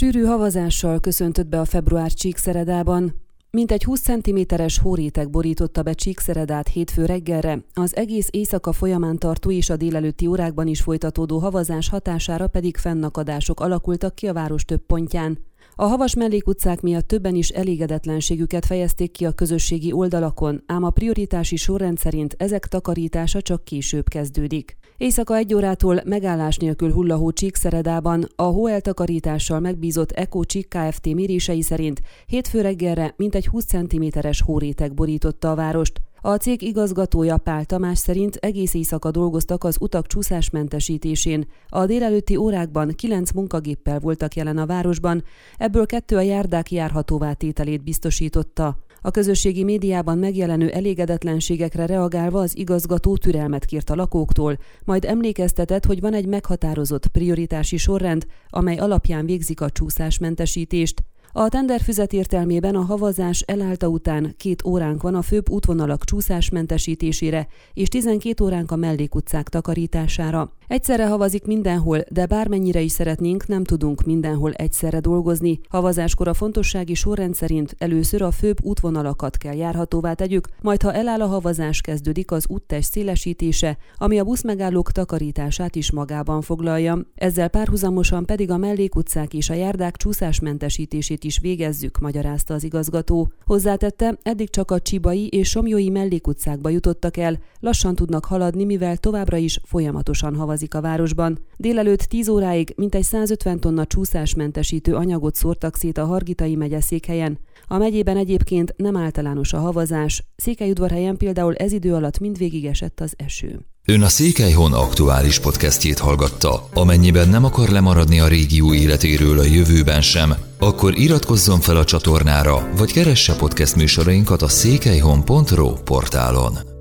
Sűrű havazással köszöntött be a február Csíkszeredában. Mintegy 20 cm-es hóréteg borította be Csíkszeredát hétfő reggelre, az egész éjszaka folyamán tartó és a délelőtti órákban is folytatódó havazás hatására pedig fennakadások alakultak ki a város több pontján. A havas mellékutcák miatt többen is elégedetlenségüket fejezték ki a közösségi oldalakon, ám a prioritási sorrend szerint ezek takarítása csak később kezdődik. Éjszaka egy órától megállás nélkül hullahó Csíkszeredában a hó eltakarítással megbízott Eco Csík Kft. mérései szerint hétfő reggelre mintegy 20 cm-es hóréteg borította a várost. A cég igazgatója Pál Tamás szerint egész éjszaka dolgoztak az utak csúszásmentesítésén. A délelőtti órákban kilenc munkagéppel voltak jelen a városban, ebből kettő a járdák járhatóvá tételét biztosította. A közösségi médiában megjelenő elégedetlenségekre reagálva az igazgató türelmet kért a lakóktól, majd emlékeztetett, hogy van egy meghatározott prioritási sorrend, amely alapján végzik a csúszásmentesítést. A tenderfüzet értelmében a havazás elállta után két óránk van a főbb útvonalak csúszásmentesítésére, és 12 óránk a mellékutcák takarítására. Egyszerre havazik mindenhol, de bármennyire is szeretnénk, nem tudunk mindenhol egyszerre dolgozni. Havazáskor a fontossági sorrend szerint először a főbb útvonalakat kell járhatóvá tegyük, majd ha eláll a havazás, kezdődik az úttest szélesítése, ami a buszmegállók takarítását is magában foglalja. Ezzel párhuzamosan pedig a mellékutcák és a járdák csúszásmentesítését is végezzük, magyarázta az igazgató. Hozzátette, eddig csak a Csibai és Somjói mellékutcákba jutottak el, lassan tudnak haladni, mivel továbbra is folyamatosan havazik a városban. Délelőtt 10 óráig mintegy 150 tonna csúszásmentesítő anyagot szórtak szét a Hargitai megye székhelyen. A megyében egyébként nem általános a havazás, Székelyudvarhelyen például ez idő alatt mindvégig esett az eső. Ön a Székelyhon aktuális podcastjét hallgatta. Amennyiben nem akar lemaradni a régió életéről a jövőben sem, akkor iratkozzon fel a csatornára, vagy keresse podcast műsorainkat a székelyhon.pro portálon.